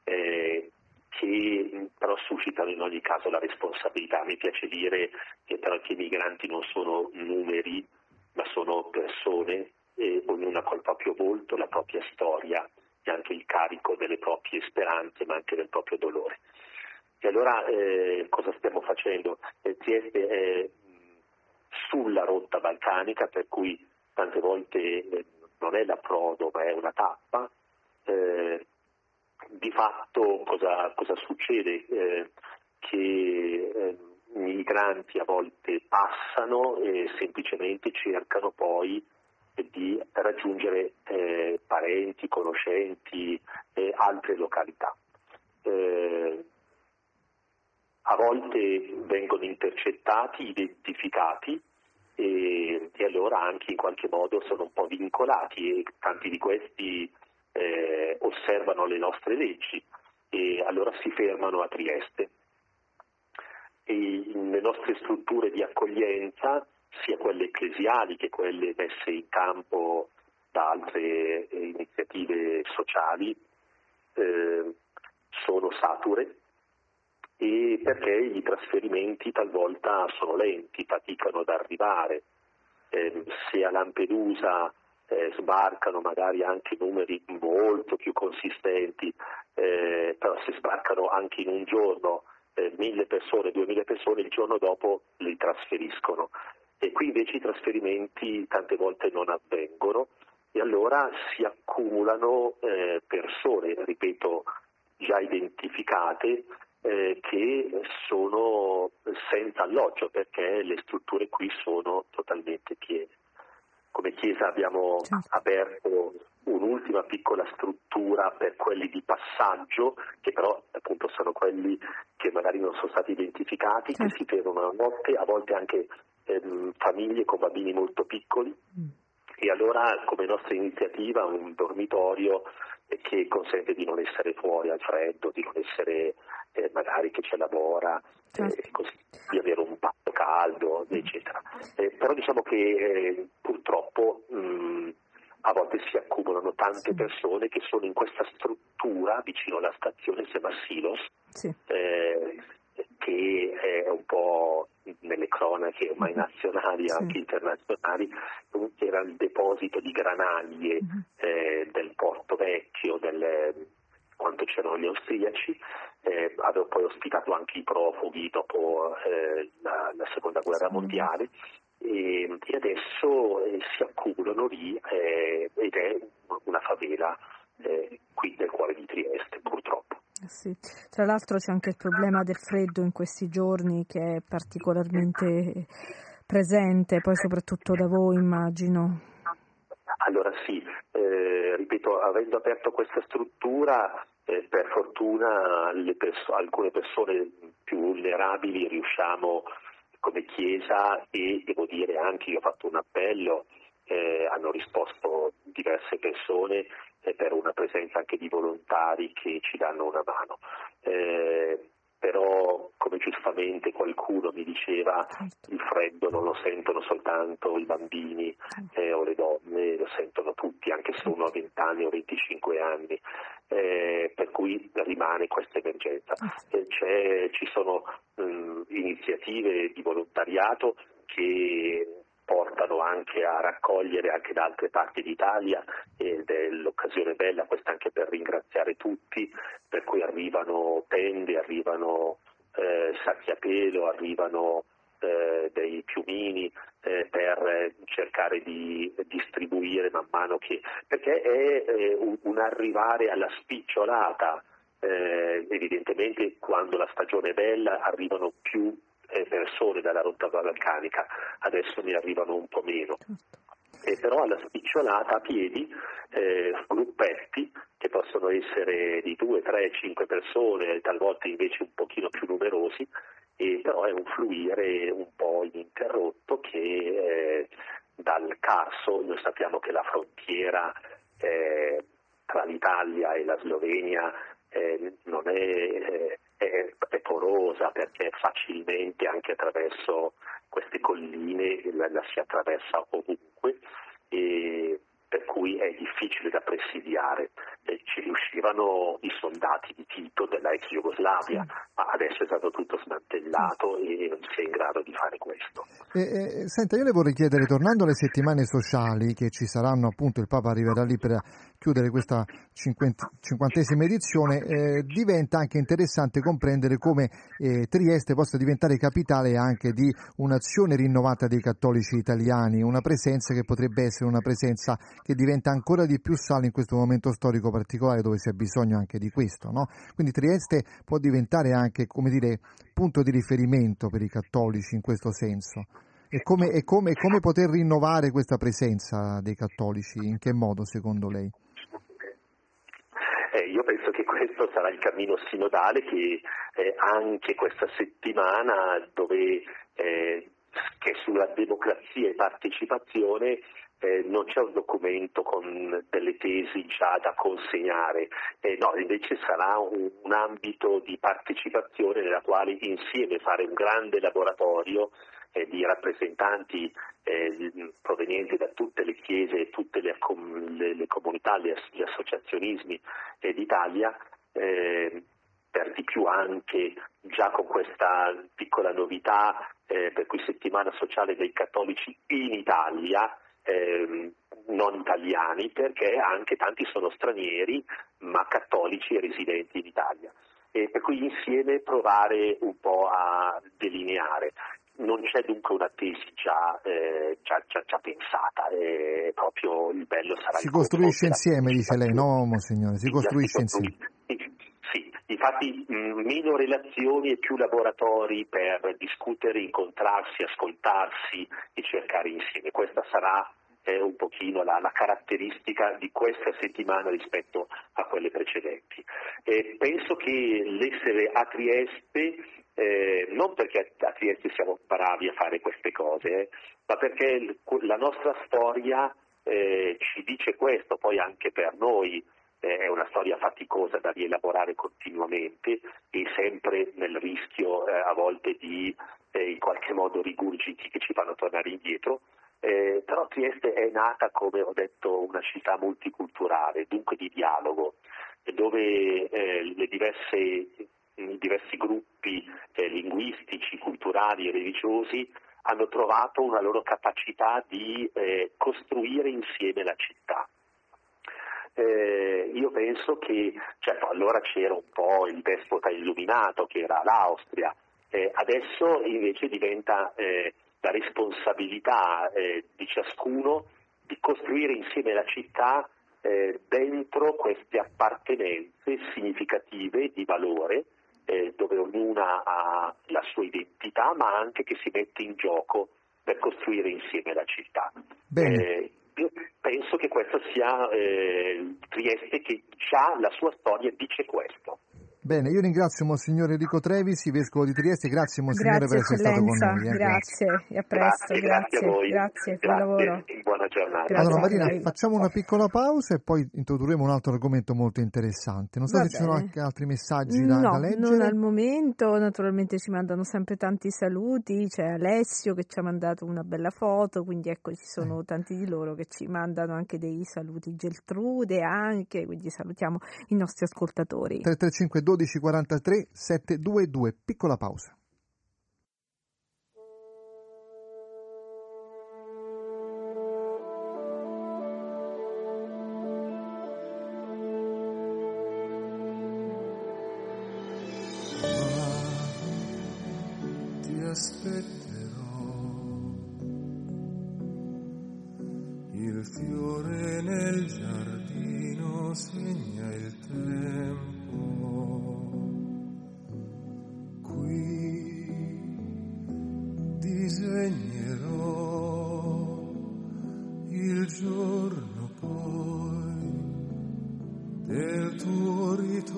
eh, che però suscitano in ogni caso la responsabilità. Mi piace dire che però i migranti non sono numeri, ma sono persone, eh, ognuna col proprio volto, la propria storia e anche il carico delle proprie speranze, ma anche del proprio dolore. E allora eh, cosa stiamo facendo? Eh, Trieste è sulla rotta balcanica, per cui tante volte eh, non è l'approdo, ma è una tappa. Eh, di fatto cosa, cosa succede? Eh, che eh, i migranti a volte passano e semplicemente cercano poi di raggiungere eh, parenti, conoscenti e altre località. Eh, a volte vengono intercettati, identificati e, e, allora anche in qualche modo sono un po' vincolati e tanti di questi osservano le nostre leggi e allora si fermano a Trieste. E le nostre strutture di accoglienza, sia quelle ecclesiali che quelle messe in campo da altre eh, iniziative sociali, eh, sono sature e perché i trasferimenti talvolta sono lenti, faticano ad arrivare. Eh, se a Lampedusa eh, sbarcano magari anche numeri molto più consistenti, eh, però se sbarcano anche in un giorno eh, mille persone, duemila persone, il giorno dopo li trasferiscono. E qui invece i trasferimenti tante volte non avvengono e allora si accumulano eh, persone, ripeto, già identificate eh, che sono senza alloggio perché le strutture qui sono totalmente piene. Come Chiesa abbiamo certo. aperto un'ultima piccola struttura per quelli di passaggio, che però appunto sono quelli che magari non sono stati identificati, certo. che si fermano a notte, a volte anche ehm, famiglie con bambini molto piccoli. Mm. E allora come nostra iniziativa un dormitorio che consente di non essere fuori al freddo, di non essere eh, magari che c'è lavora, eh, così, di avere un patto caldo, eccetera. Eh, però diciamo che eh, purtroppo mh, a volte si accumulano tante persone che sono in questa struttura vicino alla stazione Semasilos, sì. Eh, che è un po' nelle cronache ormai mm-hmm. nazionali e sì. anche internazionali, era il deposito di granaglie mm-hmm. eh, del Porto Vecchio, del, quando c'erano gli austriaci, eh, avevo poi ospitato anche i profughi dopo eh, la, la, seconda guerra mondiale e, e adesso eh, si accumulano lì eh, ed è una favela eh, qui nel cuore di Trieste purtroppo. Eh sì. Tra l'altro c'è anche il problema del freddo in questi giorni che è particolarmente presente, poi soprattutto da voi immagino. Allora sì, ripeto, avendo aperto questa struttura, eh, per fortuna perso- alcune persone più vulnerabili riusciamo come Chiesa e devo dire anche io ho fatto un appello, eh, hanno risposto diverse persone eh, per una presenza anche di volontari che ci danno una mano. Eh, però come giustamente qualcuno mi diceva certo. il freddo non lo sentono soltanto i bambini eh, o le donne, lo sentono tutti, anche se uno ha 20 anni o 25 anni, eh, per cui rimane questa emergenza. Eh, ci sono mh, iniziative di volontariato che portano anche a raccogliere anche da altre parti d'Italia ed è l'occasione bella questa anche per ringraziare tutti, per cui arrivano tende, arrivano eh, sacchi a pelo, arrivano eh, dei piumini eh, per cercare di distribuire man mano che perché è eh, un, un, arrivare alla spicciolata eh, evidentemente quando la stagione è bella arrivano più persone dalla rotta balcanica, adesso ne arrivano un po' meno. E però alla spicciolata a piedi, eh, gruppetti che possono essere di due, tre, cinque persone, talvolta invece un pochino più numerosi, e però è un fluire un po' ininterrotto che eh, dal Carso, noi sappiamo che la frontiera eh, tra l'Italia e la Slovenia eh, non è, eh, è, è porosa perché facilmente anche attraverso queste colline la, la si attraversa ovunque e per cui è difficile da presidiare. Eh, ci riuscivano i soldati di Tito della ex Jugoslavia, ma adesso è stato tutto smantellato e non si è in grado di fare questo. Eh, eh, senta, io le vorrei chiedere, tornando alle settimane sociali che ci saranno, appunto il Papa arriverà lì per chiudere questa cinquantesima edizione, eh, diventa anche interessante comprendere come eh, Trieste possa diventare capitale anche di un'azione rinnovata dei cattolici italiani, una presenza che potrebbe essere una presenza che diventa ancora di più sale in questo momento storico particolare dove ha bisogno anche di questo. No? Quindi Trieste può diventare anche, come dire, punto di riferimento per i cattolici in questo senso. E come, e come, come poter rinnovare questa presenza dei cattolici? In che modo, secondo lei? Eh, io penso che questo sarà il cammino sinodale che eh, anche questa settimana dove eh, che sulla democrazia e partecipazione eh, non c'è un documento con delle tesi già da consegnare, eh, no, invece sarà un, un, ambito di partecipazione nella quale insieme fare un grande laboratorio eh, di rappresentanti eh, provenienti da tutte le chiese e tutte le, le, le comunità, gli, gli associazionismi d'Italia eh, per di più anche già con questa piccola novità eh, per cui settimana sociale dei cattolici in Italia eh, non italiani perché anche tanti sono stranieri ma cattolici e residenti in Italia. E per cui insieme provare un po' a delineare. Non c'è dunque una tesi già, eh, già, già, già pensata, è proprio il bello sarà Si costruisce insieme, dice lei, no, Monsignore? Si costruisce insieme. Sì, infatti mh, meno relazioni e più laboratori per discutere, incontrarsi, ascoltarsi e cercare insieme. Questa sarà eh, un pochino la, la, caratteristica di questa settimana rispetto a quelle precedenti. Eh, penso che l'essere a Trieste, eh, non perché a Trieste siamo bravi a fare queste cose, eh, ma perché la nostra storia eh, ci dice questo, poi anche per noi è una storia faticosa da rielaborare continuamente e sempre nel rischio eh, a volte di eh, in qualche modo rigurgiti che ci fanno tornare indietro. Eh, però Trieste è nata, come ho detto, una città multiculturale, dunque di dialogo, dove eh, diverse, i diversi gruppi eh, linguistici, culturali e religiosi hanno trovato una loro capacità di costruire insieme la città eh, io penso che certo, allora c'era un po' il despota illuminato che era l'Austria, eh, adesso invece diventa eh, la responsabilità eh, di ciascuno di costruire insieme la città eh, dentro queste appartenenze significative di valore eh, dove ognuna ha la sua identità ma anche che si mette in gioco per costruire insieme la città. Bene penso che questo sia eh, Trieste che già la sua storia dice questo. Bene, io ringrazio Monsignore Enrico Trevisi, Vescovo di Trieste, grazie Monsignore grazie, per essere stato con noi. Eh. Grazie, e a presto, grazie, grazie, a voi. grazie, buon lavoro. Buona giornata. Grazie allora Marina, facciamo una piccola pausa e poi introdurremo un altro argomento molto interessante. Non so Va se bene. ci sono anche altri messaggi da, no, da leggere. non al momento, naturalmente ci mandano sempre tanti saluti, c'è Alessio che ci ha mandato una bella foto, quindi ecco ci sono eh. tanti di loro che ci mandano anche dei saluti, Geltrude anche, quindi salutiamo i nostri ascoltatori. 335 12 43 722. Piccola pausa. aspetterò il fiore nel giardino segna disegnerò il giorno poi del tuo ritorno.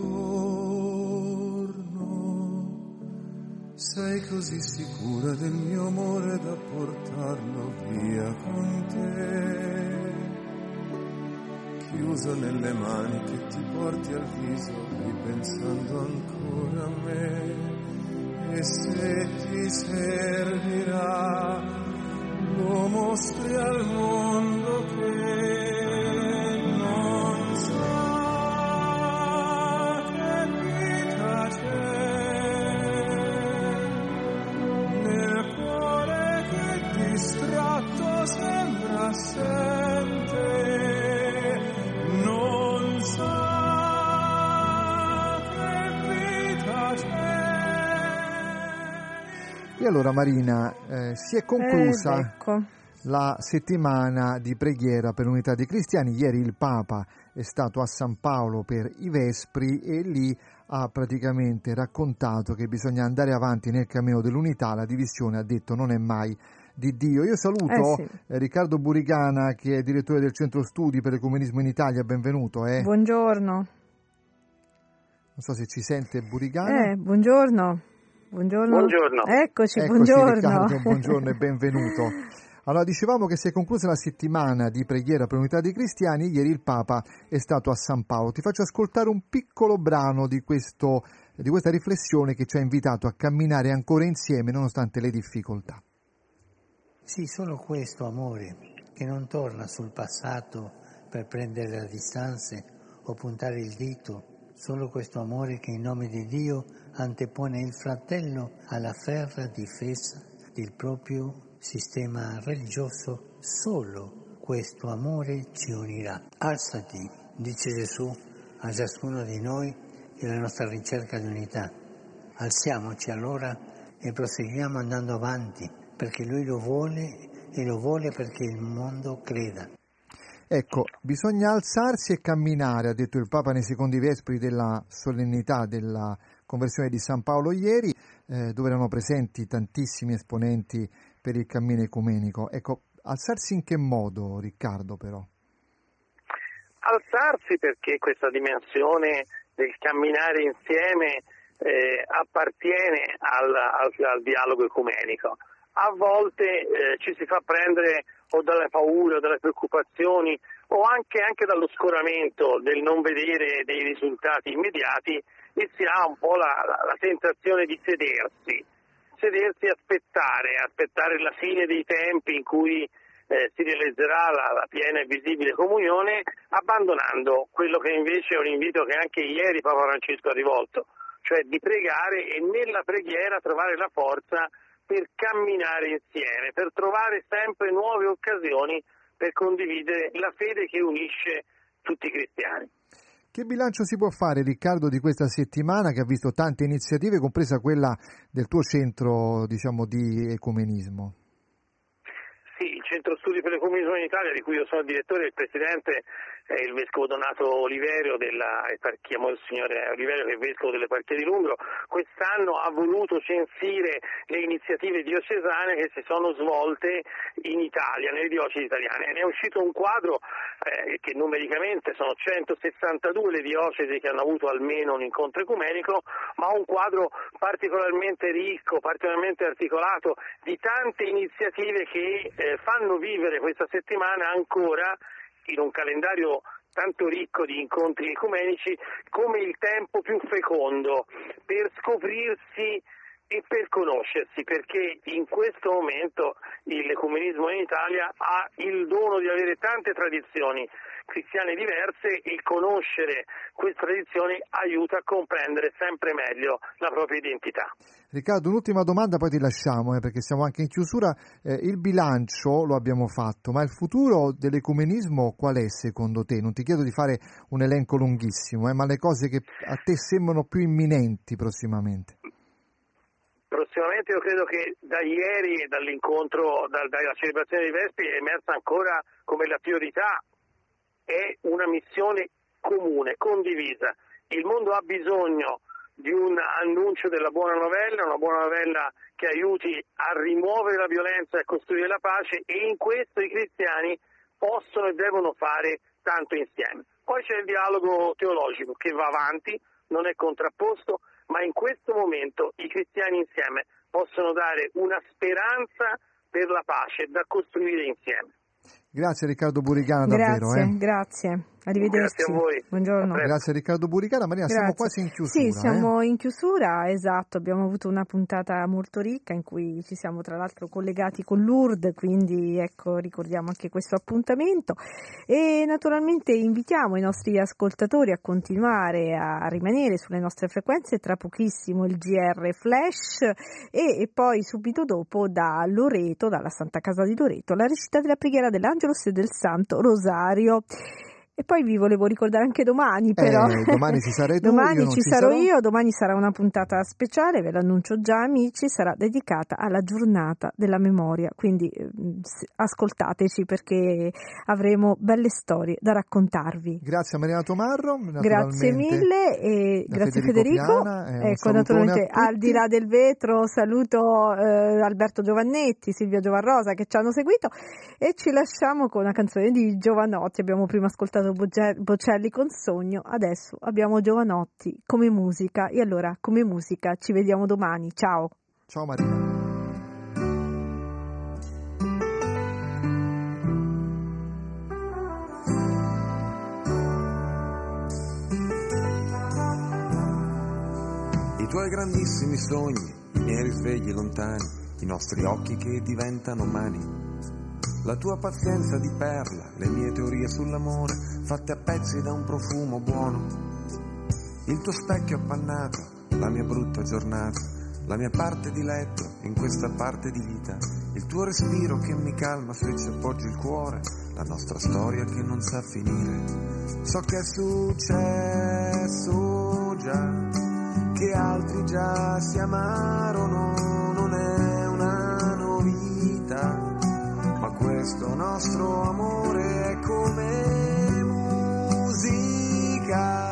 Sei così sicura del mio amore da portarlo via con te. Chiuso nelle mani che ti porti al viso, ripensando ancora a me e se ti servirà lo mostri al mondo che allora Marina, eh, si è conclusa Ed ecco. la settimana di preghiera per l'unità dei cristiani. Ieri il Papa è stato a San Paolo per i Vespri e lì ha praticamente raccontato che bisogna andare avanti nel cammino dell'unità. La divisione, ha detto, non è mai di Dio. Io saluto Eh sì. eh, Riccardo Burigana che è direttore del Centro Studi per l'Ecumenismo in Italia. Benvenuto. eh. Buongiorno. Non so se ci sente Burigana. Eh, buongiorno. Buongiorno. Buongiorno. Eccoci, Eccoci buongiorno. Riccardo, buongiorno e benvenuto. Allora, dicevamo che si è conclusa la settimana di preghiera per l'unità dei cristiani, ieri il Papa è stato a San Paolo. Ti faccio ascoltare un piccolo brano di, questo, di questa riflessione che ci ha invitato a camminare ancora insieme nonostante le difficoltà. Sì, solo questo amore che non torna sul passato per prendere le distanze o puntare il dito, solo questo amore che in nome di Dio antepone il fratello alla ferra difesa del proprio sistema religioso, solo questo amore ci unirà. Alzati, dice Gesù a ciascuno di noi nella nostra ricerca di unità. Alziamoci allora e proseguiamo andando avanti, perché Lui lo vuole e lo vuole perché il mondo creda. Ecco, bisogna alzarsi e camminare, ha detto il Papa nei secondi vespri della solennità della conversione di San Paolo ieri, eh, dove erano presenti tantissimi esponenti per il cammino ecumenico. Ecco, alzarsi in che modo, Riccardo, però? alzarsi perché questa dimensione del camminare insieme eh, appartiene al, al- al dialogo ecumenico. A volte eh, ci si fa prendere o dalle paure o dalle preoccupazioni o anche, anche dallo scoramento del non vedere dei risultati immediati e si ha un po' la, la- la tentazione di sedersi, sedersi e aspettare, aspettare la fine dei tempi in cui eh, si realizzerà la, la piena e visibile comunione, abbandonando quello che invece è un invito che anche ieri Papa Francesco ha rivolto, cioè di pregare e nella preghiera trovare la forza per camminare insieme, per trovare sempre nuove occasioni per condividere la fede che unisce tutti i cristiani. Che bilancio si può fare, Riccardo, di questa settimana che ha visto tante iniziative, compresa quella del tuo centro, diciamo, di ecumenismo? Sì, il Centro Studi per l'Ecumenismo in Italia, di cui io sono direttore e il presidente il vescovo Donato Oliverio, della, chiamo il signore Oliverio che è vescovo dell'Eparchia di Lungro, quest'anno ha voluto censire le iniziative diocesane che si sono svolte in Italia, nelle diocesi italiane. Ne è uscito un quadro eh, che numericamente sono 162 le diocesi che hanno avuto almeno un incontro ecumenico, ma un quadro particolarmente ricco, particolarmente articolato di tante iniziative che eh, fanno vivere questa settimana ancora in un calendario tanto ricco di incontri ecumenici come il tempo più fecondo per scoprirsi e per conoscersi, perché in questo momento l'ecumenismo in Italia ha il dono di avere tante tradizioni cristiane diverse e conoscere queste tradizioni aiuta a comprendere sempre meglio la propria identità. Riccardo, un'ultima domanda, poi ti lasciamo, eh, perché siamo anche in chiusura. Eh, il bilancio lo abbiamo fatto, ma il futuro dell'ecumenismo qual è secondo te? Non ti chiedo di fare un elenco lunghissimo, eh, ma le cose che a te sembrano più imminenti prossimamente. Prossimamente io credo che da ieri dall'incontro, da- dalla celebrazione dei Vespi è emersa ancora come la priorità è una missione comune, condivisa. Il mondo ha bisogno di un annuncio della buona novella, una buona novella che aiuti a rimuovere la violenza e a costruire la pace e in questo i cristiani possono e devono fare tanto insieme. Poi c'è il dialogo teologico che va avanti, non è contrapposto, ma in questo momento i cristiani insieme possono dare una speranza per la pace da costruire insieme. Grazie Riccardo Burigana, davvero. Grazie, eh. grazie. Arrivederci. Grazie a voi. Buongiorno. Grazie a Riccardo Buricara. Marina, Grazie. siamo quasi in chiusura. Sì, eh? siamo in chiusura, esatto. Abbiamo avuto una puntata molto ricca in cui ci siamo tra l'altro collegati con Lourdes, quindi ecco, ricordiamo anche questo appuntamento. E naturalmente invitiamo i nostri ascoltatori a continuare a rimanere sulle nostre frequenze. Tra pochissimo il GR Flash e, e poi subito dopo da Loreto, dalla Santa Casa di Loreto, la recita della preghiera dell'Angelus e del Santo Rosario. E poi vi volevo ricordare anche domani, però. Eh, domani ci sarai tu, domani ci ci sarò sarò. io, domani sarà una puntata speciale, ve l'annuncio già, amici, sarà dedicata alla giornata della memoria. Quindi eh, s- ascoltateci perché avremo belle storie da raccontarvi. Grazie a Mariana Tomarro. Grazie mille e grazie Federico Federico. Piana, e un ecco, naturalmente al di là del vetro saluto eh, Alberto Giovannetti, Silvia Giovanrosa che ci hanno seguito e ci lasciamo con una canzone di Giovanotti. Abbiamo prima ascoltato Boge- Bocelli con Sogno, adesso abbiamo Giovanotti come musica e allora come musica ci vediamo domani. Ciao. Ciao Marina. I tuoi grandissimi sogni, i miei risvegli lontani, i nostri occhi che diventano mani. La tua pazienza di perla, le mie teorie sull'amore, fatte a pezzi da un profumo buono. Il tuo specchio appannato, la mia brutta giornata, la mia parte di letto in questa parte di vita. Il tuo respiro che mi calma se ci appoggi il cuore, la nostra storia che non sa finire. So che è successo già che altri già si amarono, questo nostro amore è come musica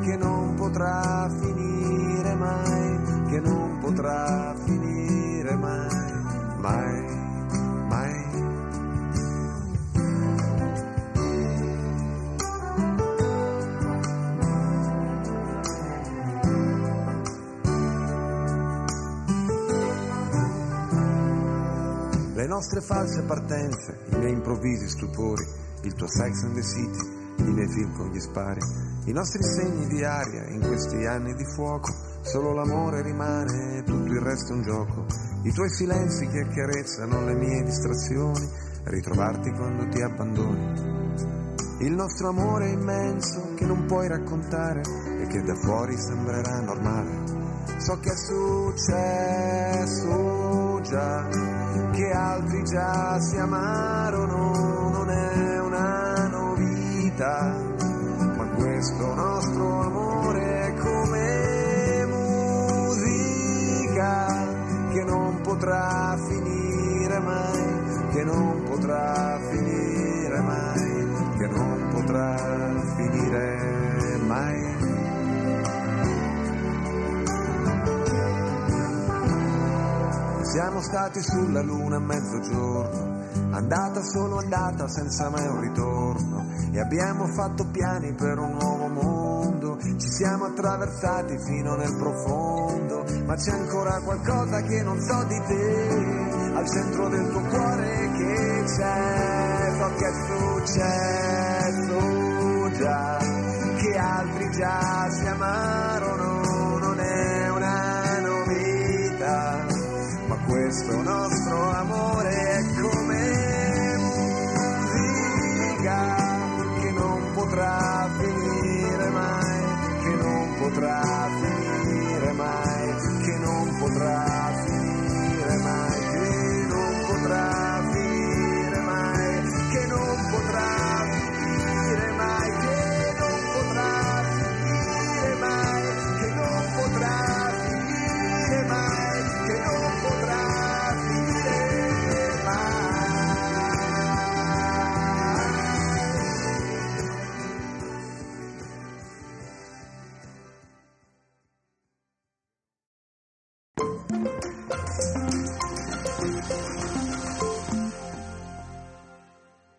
che non potrà finire mai, che non potrà finire mai, mai. Nostre false partenze, i miei improvvisi stupori, il tuo sex and the city, i miei film con gli spari, i nostri segni di aria in questi anni di fuoco, solo l'amore rimane, tutto il resto è un gioco, i tuoi silenzi che accarezzano le mie distrazioni, ritrovarti quando ti abbandoni. Il nostro amore immenso che non puoi raccontare e che da fuori sembrerà normale. So che è successo già, che altri già si amarono, non è una novità, ma questo nostro Siamo stati sulla luna a mezzogiorno, andata solo andata senza mai un ritorno. E abbiamo fatto piani per un nuovo mondo, ci siamo attraversati fino nel profondo, ma c'è ancora qualcosa che non so di te, al centro del tuo cuore che c'è, so che è successo già, che altri già It's thrown on